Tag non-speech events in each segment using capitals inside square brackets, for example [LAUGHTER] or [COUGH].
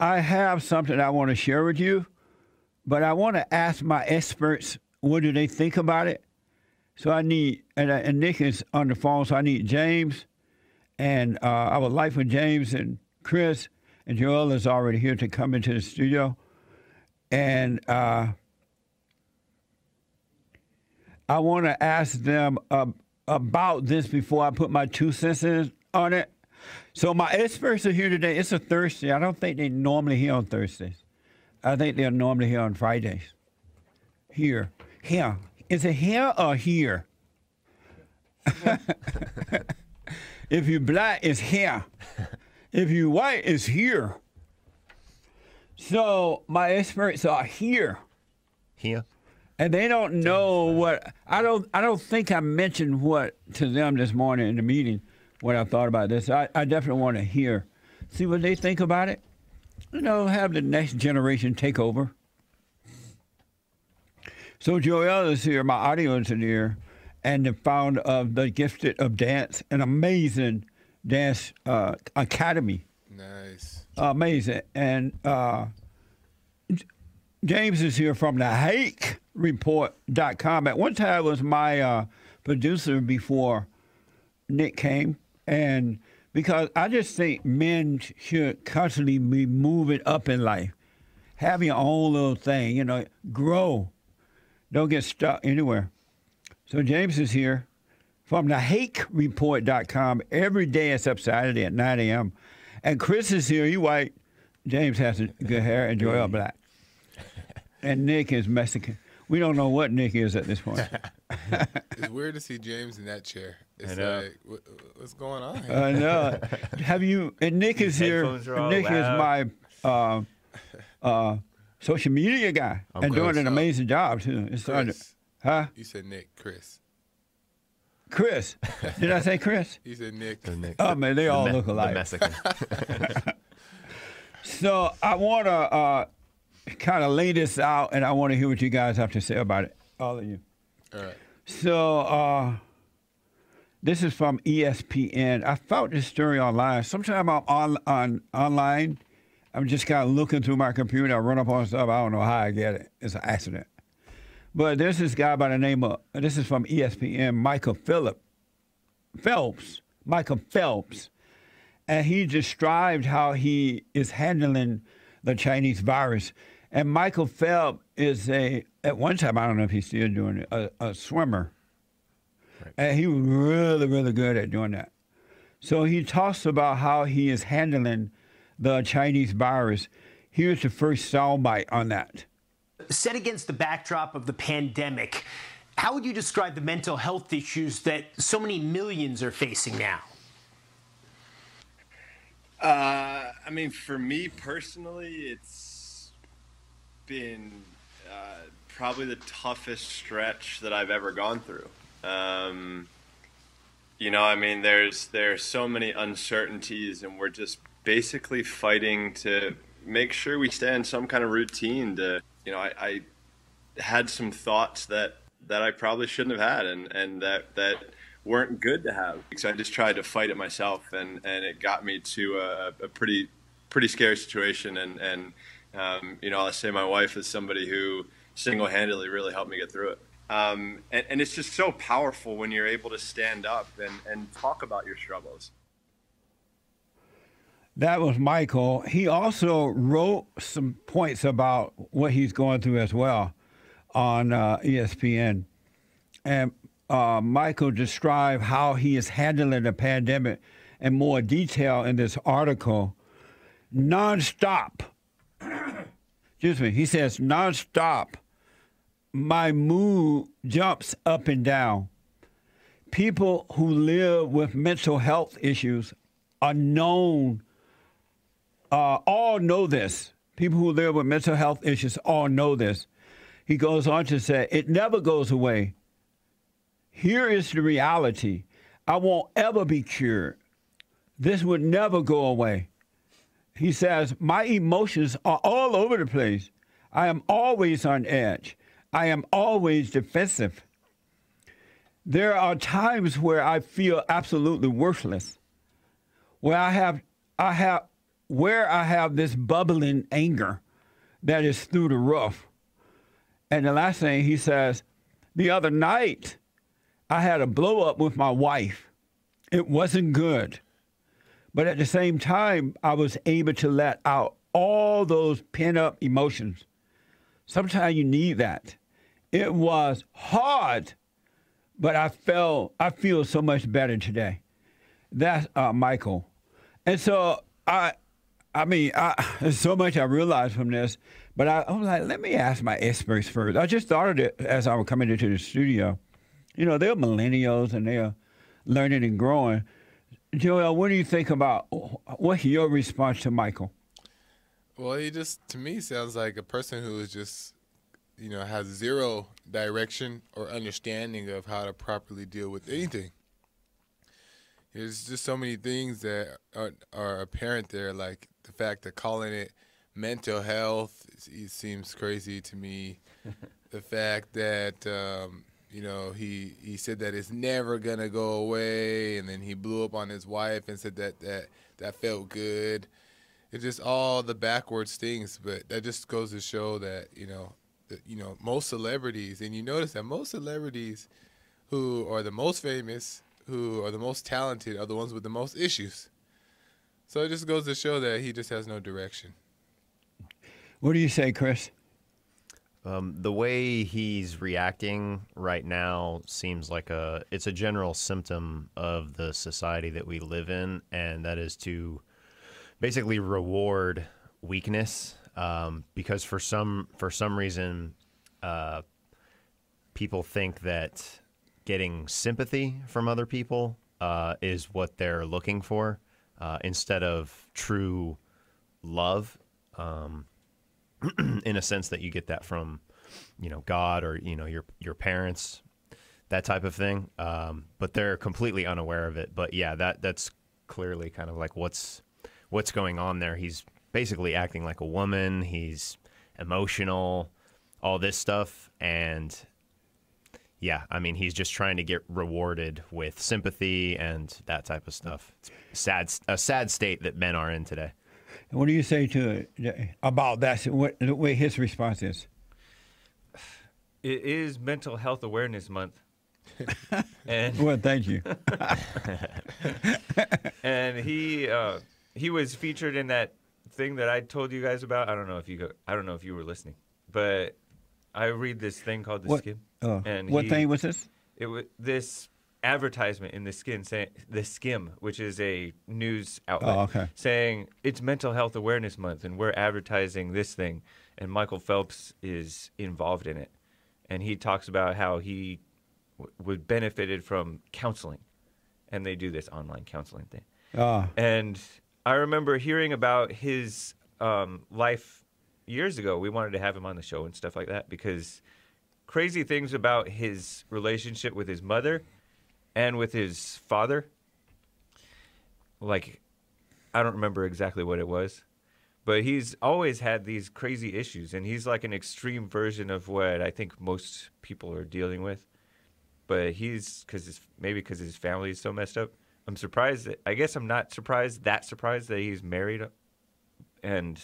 I have something I want to share with you, but I want to ask my experts what do they think about it. So I need, and, uh, and Nick is on the phone, so I need James, and uh, I would like for James and Chris and Joel is already here to come into the studio, and uh, I want to ask them uh, about this before I put my two cents on it. So my experts are here today. It's a Thursday. I don't think they normally here on Thursdays. I think they're normally here on Fridays. Here, here. Is it here or here? [LAUGHS] if you black, it's here. If you white, it's here. So my experts are here Here. and they don't know what I don't I don't think I mentioned what to them this morning in the meeting what I thought about this. I, I definitely want to hear, see what they think about it. You know, have the next generation take over. So Joel is here, my audio engineer, and the founder of the Gifted of Dance, an amazing dance uh, academy Nice. amazing. And uh, James is here from the HakeReport.com. At one time, was my uh, producer before Nick came, and because I just think men should constantly be moving up in life, have your own little thing, you know, grow, don't get stuck anywhere. So James is here from the HakeReport.com every day except Saturday at 9 a.m. And Chris is here. You white. James has good hair, and Joel black. And Nick is Mexican. We don't know what Nick is at this point. [LAUGHS] It's weird to see James in that chair. It's know. like, what, what's going on? Here? I know. Have you? And Nick is here. headphones are all Nick is my uh, uh, social media guy I'm and doing close. an amazing job too. It's starting to- Chris. huh? You said Nick. Chris. Chris. Did I say Chris? [LAUGHS] You said Nick. The Nick- Oh man, they the all Me- look the alike. Mexican. [LAUGHS] So I want to uh, kind of lay this out, and I want to hear what you guys have to say about it, all of you. All right. So uh, this is from ESPN. I found this story online. Sometimes I'm on, on online. I'm just kind of looking through my computer. I run up on stuff. I don't know how I get it. It's an accident. But there's this guy by the name of. This is from ESPN. Michael Phillip Phelps. Michael Phelps, and he described how he is handling the Chinese virus. And Michael Phelps is a at one time I don't know if he's still doing it a, a swimmer, and he was really really good at doing that. So he talks about how he is handling the Chinese virus. Here's the first soundbite on that. Set against the backdrop of the pandemic, how would you describe the mental health issues that so many millions are facing now? Uh, I mean, for me personally, it's been uh, probably the toughest stretch that I've ever gone through. Um, you know, I mean, there's there's so many uncertainties, and we're just basically fighting to make sure we stay in some kind of routine. To you know, I, I had some thoughts that that I probably shouldn't have had, and and that that weren't good to have. So I just tried to fight it myself, and and it got me to a, a pretty pretty scary situation. And and um, you know, I'll say my wife is somebody who single handedly really helped me get through it. Um, and, and it's just so powerful when you're able to stand up and, and talk about your struggles. That was Michael. He also wrote some points about what he's going through as well on uh, ESPN. And uh, Michael described how he is handling the pandemic in more detail in this article. Nonstop. Excuse me. He says, nonstop. My mood jumps up and down. People who live with mental health issues are known uh, all know this. People who live with mental health issues all know this. He goes on to say, it never goes away. Here is the reality. I won't ever be cured. This would never go away. He says, my emotions are all over the place. I am always on edge. I am always defensive. There are times where I feel absolutely worthless, where I have, I have where I have this bubbling anger that is through the roof. And the last thing he says, the other night, I had a blow up with my wife. It wasn't good. But at the same time, I was able to let out all those pent up emotions. Sometimes you need that. It was hard, but I felt I feel so much better today. That's uh, Michael, and so I, I mean, I, [LAUGHS] there's so much I realized from this. But I, I was like, let me ask my experts first. I just of it as I was coming into the studio. You know, they're millennials and they're learning and growing. Joel, what do you think about what's your response to Michael? Well, he just to me sounds like a person who is just, you know, has zero direction or understanding of how to properly deal with anything. There's just so many things that are, are apparent there, like the fact that calling it mental health it seems crazy to me. [LAUGHS] the fact that um, you know he he said that it's never gonna go away, and then he blew up on his wife and said that that that felt good. It's just all the backwards things, but that just goes to show that you know that, you know most celebrities, and you notice that most celebrities who are the most famous, who are the most talented, are the ones with the most issues. So it just goes to show that he just has no direction. What do you say, Chris? Um, the way he's reacting right now seems like a it's a general symptom of the society that we live in, and that is to basically reward weakness um, because for some for some reason uh, people think that getting sympathy from other people uh, is what they're looking for uh, instead of true love. Um, [CLEARS THROAT] in a sense that you get that from, you know, God or you know your your parents, that type of thing. Um, but they're completely unaware of it. But yeah, that that's clearly kind of like what's what's going on there. He's basically acting like a woman. He's emotional, all this stuff, and yeah, I mean, he's just trying to get rewarded with sympathy and that type of stuff. It's sad, a sad state that men are in today. What do you say to about that? What the way his response is? It is Mental Health Awareness Month. [LAUGHS] and well, thank you. [LAUGHS] and he uh, he was featured in that thing that I told you guys about. I don't know if you go, I don't know if you were listening, but I read this thing called the what. Uh, and what he, thing was this? It was this advertisement in the skin saying the Skimm which is a news outlet oh, okay. saying it's mental health awareness month and we're advertising this thing. And michael phelps is involved in it. And he talks about how he w- would benefited from counseling. And they do this online counseling thing. Oh. and i remember hearing about his um, life years ago. We wanted to have him on the show and stuff like that because crazy things about his relationship with his mother and with his father. Like, I don't remember exactly what it was, but he's always had these crazy issues, and he's like an extreme version of what I think most people are dealing with. But he's because maybe because his family is so messed up. I'm surprised. That, I guess I'm not surprised that surprised that he's married and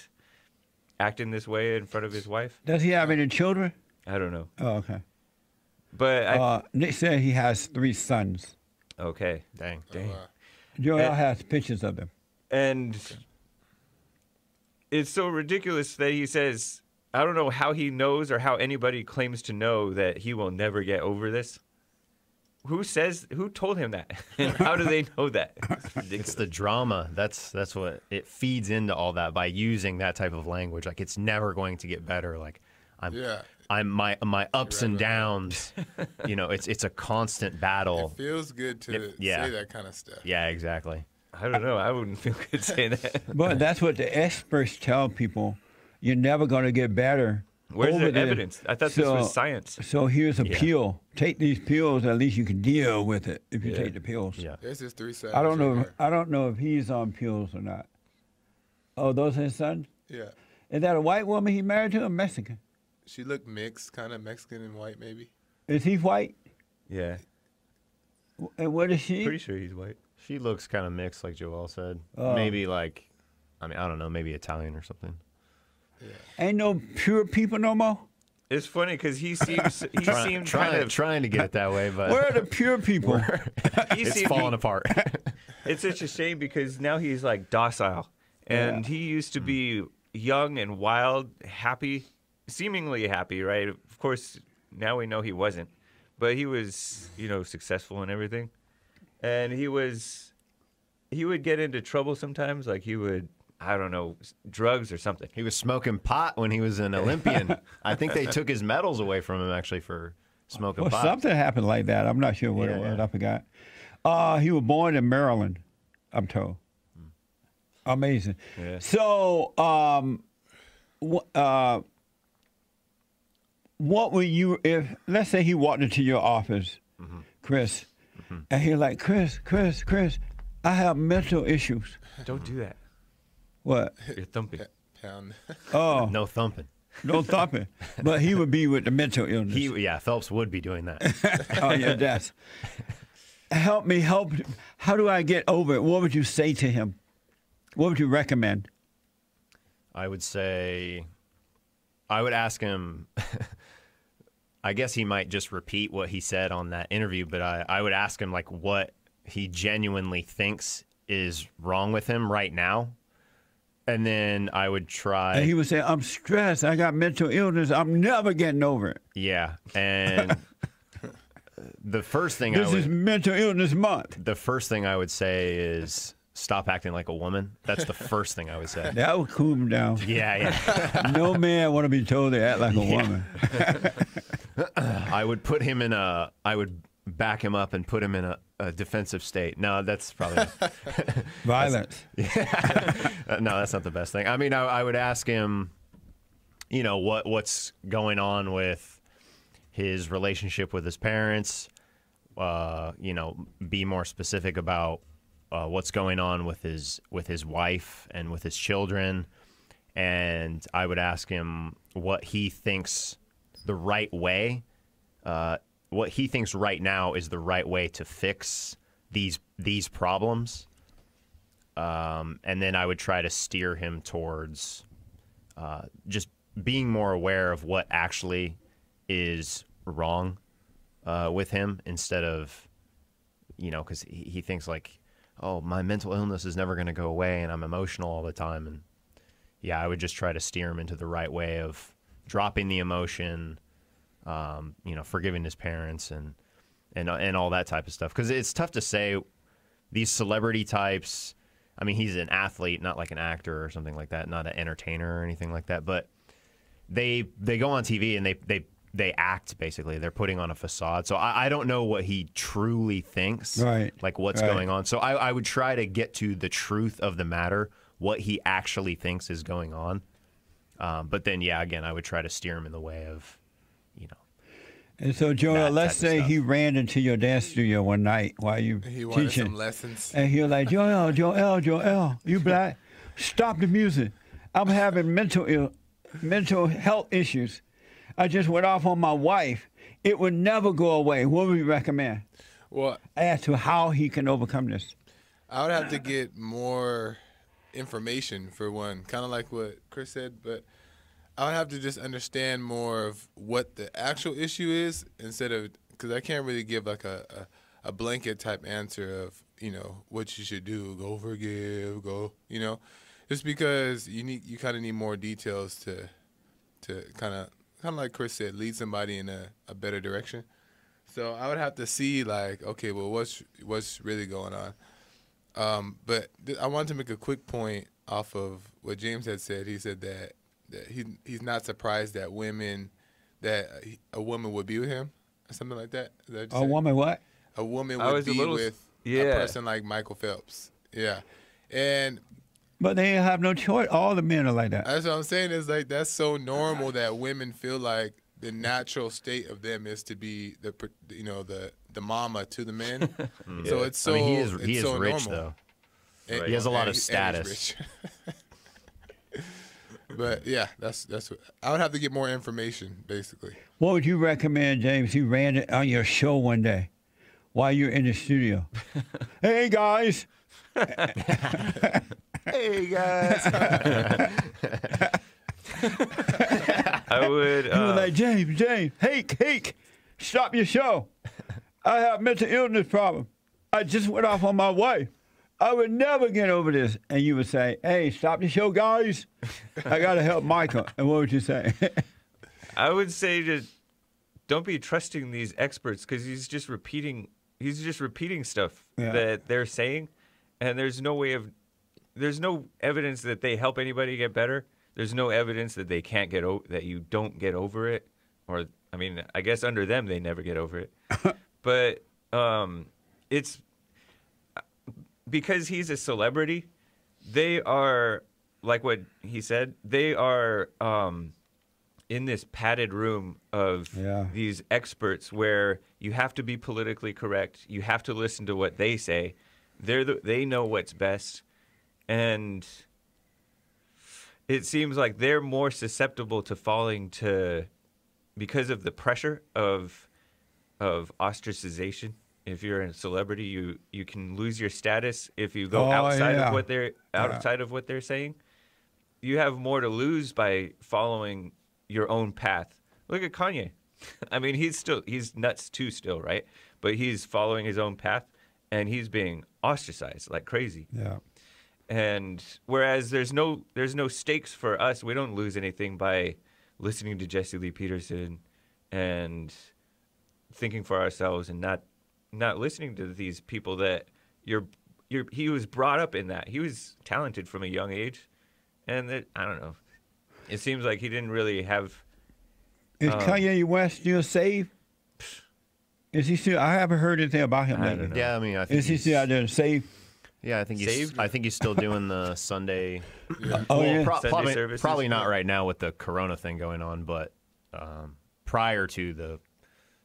acting this way in front of his wife. Does he have any children? I don't know. Oh, okay. But I, uh, Nick said he has three sons. Okay, dang, dang. Oh, Joel and, has pictures of them. And it's so ridiculous that he says, I don't know how he knows or how anybody claims to know that he will never get over this. Who says? Who told him that? and [LAUGHS] how do they know that? It's, [LAUGHS] it's, the drama. That's that's what it feeds into all that by using that type of language. Like it's never going to get better. Like I'm yeah. I'm my my ups right, and downs. [LAUGHS] you know, it's it's a constant battle. It feels good to it, yeah. say that kind of stuff. Yeah, exactly. I don't know. I wouldn't feel good [LAUGHS] saying that. but that's what the experts tell people. You're never going to get better. Where's the evidence? I thought so, this was science. So here's a yeah. pill. Take these pills. At least you can deal with it if you yeah. take the pills. Yeah. There's his three sons. I don't know. If, I don't know if he's on pills or not. Oh, those are his sons? Yeah. Is that a white woman he married to? A Mexican? She looked mixed, kind of Mexican and white, maybe. Is he white? Yeah. And what is she? Pretty sure he's white. She looks kind of mixed, like Joel said. Oh. Maybe like, I mean, I don't know, maybe Italian or something. Yeah. Ain't no pure people no more. It's funny because he seems he [LAUGHS] Try- seemed trying, kind of trying to get it that way, but Where are the pure people? [LAUGHS] [LAUGHS] he it's seemed- falling apart. It's such a shame because now he's like docile, and he used to hmm. be young and wild, happy, seemingly happy, right? Of course, now we know he wasn't, but he was, you know, successful and everything, and he was, he would get into trouble sometimes, like he would, I don't know, drugs or something. he was smoking pot when he was an Olympian. [LAUGHS] I think they took his medals away from him actually for smoking Well, pot. something happened like that. I'm not sure what Yeah, it was. yeah. I forgot. Uh, he was born in Maryland, I'm told. Amazing. Yeah. So, um, wh- uh, what would you, if, let's say he walked into your office, Mm-hmm. Chris, and he's like, Chris, Chris, Chris, I have mental issues. Don't do that. What? You're thumping. Pound. Oh, [LAUGHS] No thumping. no thumping. But he would be with the mental illness. He, yeah, Phelps would be doing that. [LAUGHS] oh yeah, that's. Help me, help. How do I get over it? What would you say to him? What would you recommend? I would say, I would ask him. [LAUGHS] I guess he might just repeat what he said on that interview, but I, I would ask him like what he genuinely thinks is wrong with him right now, and then I would try. And he would say, "I'm stressed. I got mental illness. I'm never getting over it. yeah, and [LAUGHS] the first thing I This would, is mental illness month." the first thing I would say is stop acting like a woman. That's the first thing I would say. [LAUGHS] That would cool him down. Yeah, yeah. [LAUGHS] no man want to be told to act like a woman. [LAUGHS] I would put him in a. I would back him up and put him in a, a defensive state. No, that's probably Violence. uh, no, that's not the best thing. I mean, I, I would ask him, you know, what what's going on with his relationship with his parents. Uh, you know, be more specific about uh, what's going on with his with his wife and with his children. And I would ask him what he thinks the right way uh, what he thinks right now is the right way to fix these these problems. Um, and then I would try to steer him towards uh, just being more aware of what actually is wrong uh, with him instead of, you know, because he, he thinks like, oh, my mental illness is never going to go away and I'm emotional all the time. And yeah, I would just try to steer him into the right way of dropping the emotion, um, you know, forgiving his parents and and and all that type of stuff. Because it's tough to say these celebrity types. I mean, he's an athlete, not like an actor or something like that, not an entertainer or anything like that. But they they go on TV and they they they act basically. They're putting on a facade. So I, I don't know what he truly thinks, Right. Like what's Right. going on. So I, I would try to get to the truth of the matter, what he actually thinks is going on. Um, but then, yeah, again, I would try to steer him in the way of, you know, And so, Joel, let's say he ran into your dance studio one night while you He wanted teaching, some lessons. and he was like, "Joel, Joel, Joel, you [LAUGHS] black, stop the music. I'm having mental Ill, mental health issues. I just went off on my wife. It would never go away. What would you recommend Well, as to how he can overcome this?" I would have to get more information for one, kind of like what Chris said, but I would have to just understand more of what the actual issue is instead of because I can't really give like a, a a blanket type answer of you know what you should do, go forgive, go you know, just because you need you kind of need more details to to kind of kind of like Chris said, lead somebody in a, a better direction. So I would have to see like, okay, well, what's what's really going on? Um, but th- I wanted to make a quick point off of what James had said. He said that that he he's not surprised that women that he- a woman would be with him or something like that. Is that A said? woman, what? a woman would was a be little with yeah. a person like Michael Phelps. Yeah, and But they have no choice. All the men are like that. That's what I'm saying. Is like that's so normal that women feel like the natural state of them is to be the you know the the mama to the men. [LAUGHS] So it's so I mean, he is it's he is so rich normal. though. And- He has a lot and of he- and he's status. rich. [LAUGHS] but yeah, that's that's what I would have to get more information basically. What would you recommend, James? You ran it on your show one day while you're in the studio. [LAUGHS] hey guys, hey guys. I would. He was Uh, like, James, James, Hake, Hake, stop your show. I have mental illness problem. I just went off on my wife. I would never get over this. And you would say, hey, stop the show, guys. I got to help Michael. And what would you say? [LAUGHS] I would say to don't be trusting these experts because he's just repeating. He's just repeating stuff Yeah. that they're saying, and there's no way of. There's no evidence that they help anybody get better. There's no evidence that they can't get o- that you don't get over it, or I mean, I guess under them they never get over it. [LAUGHS] but um, it's because he's a celebrity. They are like what he said. They are um, in this padded room of Yeah. these experts where you have to be politically correct. You have to listen to what they say. They're the, they know what's best, and it seems like they're more susceptible to falling to because of the pressure of of ostracization. If you're a celebrity, you you can lose your status if you go Oh, outside yeah. of what they're outside of what they're saying. You have more to lose by following your own path. Look at Kanye. [LAUGHS] I mean, he's still he's nuts too still, right? But he's following his own path and he's being ostracized like crazy. yeah. And whereas there's no there's no stakes for us, we don't lose anything by listening to Jesse Lee Peterson and thinking for ourselves and not not listening to these people that you're you're he was brought up in that. He was talented from a young age. And that I don't know. It seems like he didn't really have Is Um, Kanye West still safe? Is he still? I haven't heard anything about him I lately. don't know. yeah, I mean, I think Is he still out there safe? Yeah, I think he's. Saved? I think he's still doing the [LAUGHS] Sunday. [LAUGHS] Oh, yeah. pro- Sunday probably, services? probably not right now with the Corona thing going on, but um, prior to the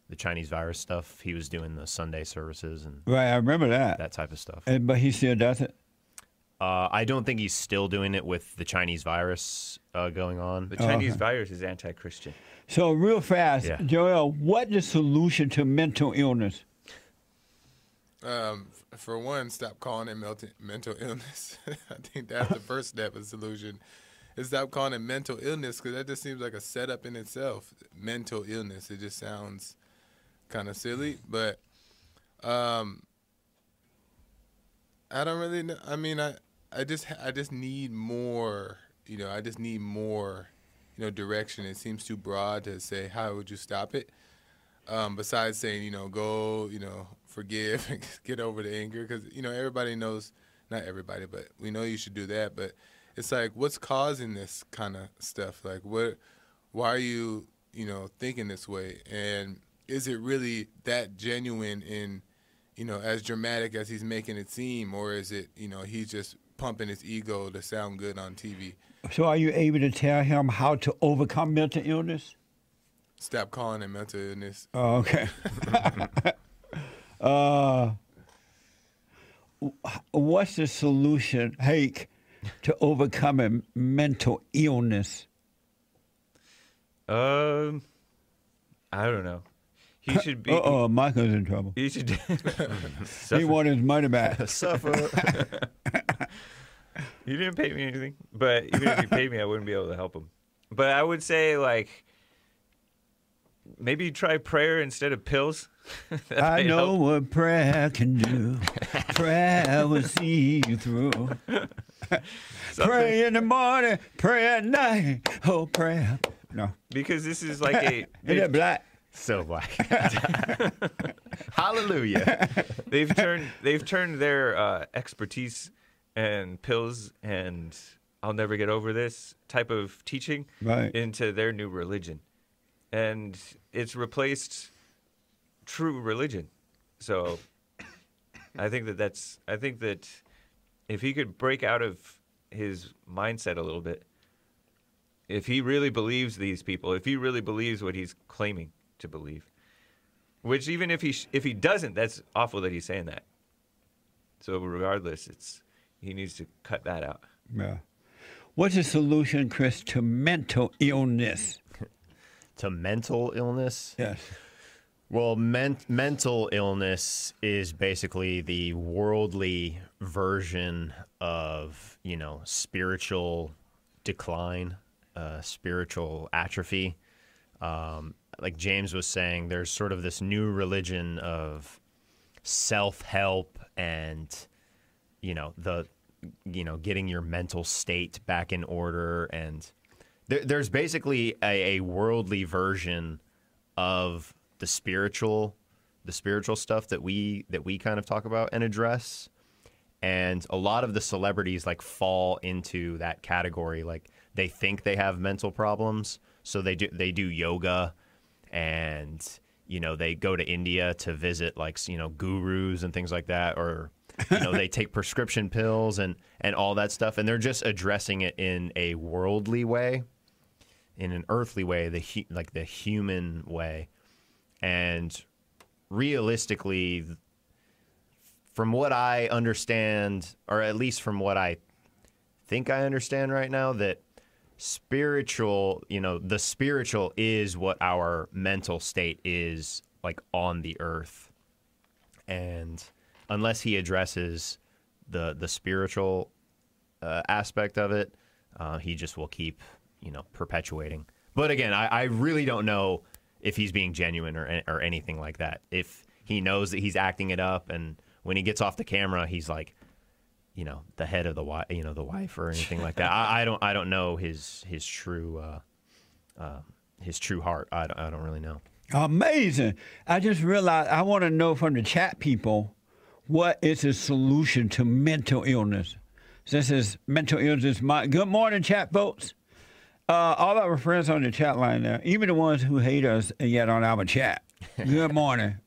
the Chinese virus stuff, he was doing the Sunday services and Right, I remember that. that type of stuff. And- but he still does it. Uh, I don't think he's still doing it with the Chinese virus uh, going on. the Chinese okay. virus is anti-Christian. So real fast, Yeah. Joel, what the solution to mental illness? Um, for one, stop calling it mental illness. [LAUGHS] I think that's the [LAUGHS] first step of solution. Is stop calling it mental illness because that just seems like a setup in itself. Mental illness. It just sounds kind of silly, but um, I don't really know. I mean, I I just I just need more. You know, I just need more. You know, direction. It seems too broad to say how would you stop it um, besides saying, you know, go, you know, forgive [LAUGHS] get over the anger, because you know everybody knows, not everybody, but we know you should do that. But it's like, what's causing this kind of stuff? Like, what, why are you, you know, thinking this way? And is it really that genuine in, you know, as dramatic as he's making it seem, or is it, you know, he's just pumping his ego to sound good on TV? So are you able to tell him how to overcome mental illness? Stop calling it mental illness. Oh, okay. [LAUGHS] uh, what's the solution, Hake, to overcoming mental illness? Um, I don't know. He [LAUGHS] should be. Uh oh, Michael's in trouble. He should. [LAUGHS] He suffer. wanted his money back. Suffer. You didn't pay me anything, but even if you paid me, I wouldn't be able to help him. But I would say like maybe try prayer instead of pills. [LAUGHS] I know help. what prayer can do. [LAUGHS] prayer will see you through. [LAUGHS] pray in the morning, pray at night. Oh, prayer. No. because this is like a Is that black? so black. Hallelujah. they've turned they've turned their uh, expertise and pills and I'll never get over this type of teaching Right. into their new religion, and it's replaced true religion. So I think that that's I think that if he could break out of his mindset a little bit, if he really believes these people, if he really believes what he's claiming to believe, which even if he sh- if he doesn't, that's awful that he's saying that. So regardless, it's he needs to cut that out. Yeah. What's the solution, Chris, to mental illness? [LAUGHS] to mental illness. Yes. Well, men- mental illness is basically the worldly version of you know spiritual decline, uh, spiritual atrophy. Um, like James was saying, there's sort of this new religion of self help and you know the you know getting your mental state back in order and there, there's basically a, a worldly version of the spiritual the spiritual stuff that we that we kind of talk about and address. And a lot of the celebrities like fall into that category. Like they think they have mental problems so they do they do yoga and you know they go to India to visit like you know gurus and things like that or you know they [LAUGHS] take prescription pills and and all that stuff. And they're just addressing it in a worldly way in an earthly way the hu- like the human way and realistically from what I understand or at least from what I think I understand right now that spiritual, you know, the spiritual is what our mental state is like on the earth. And unless he addresses the the spiritual uh, aspect of it, uh, he just will keep, you know, perpetuating. But again, I, I really don't know if he's being genuine or or anything like that. If he knows that he's acting it up, and when he gets off the camera, he's like, you know the head of the wife, you know the wife or anything like that. I, I, don't I don't know his his true uh, uh, his true heart. I don't, I don't really know. Amazing. I just realized I want to know from the chat people what is the solution to mental illness. This is mental illness. My good morning, chat folks. Uh, all our friends on the chat line there, even the ones who hate us and yet on our chat. [LAUGHS] Good morning.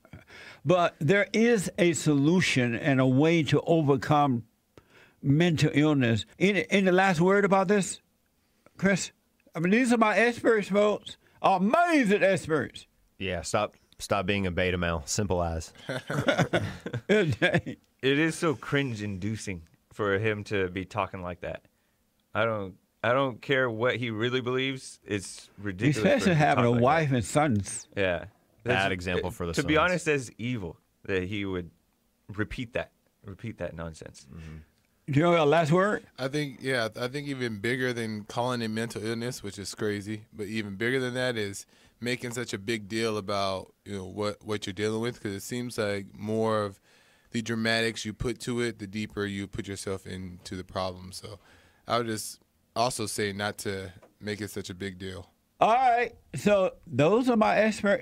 But there is a solution and a way to overcome mental illness. Any, any last word about this, Chris? I mean, these are my experts, folks. Amazing experts. Yeah, stop stop being a beta male. Simple as. [LAUGHS] it is so cringe inducing for him to be talking like that. I don't I don't care what he really believes. It's ridiculous. Especially having a like wife that. and sons. Yeah. Bad example for the To be honest, that's evil that he would repeat that. Repeat that nonsense. Mm-hmm. Do you know your last word? I think yeah, I think even bigger than calling it mental illness, which is crazy, but even bigger than that is making such a big deal about you know what what you're dealing with because it seems like more of the dramatics you put to it, the deeper you put yourself into the problem. So I would just also say not to make it such a big deal. All right. So those are my expert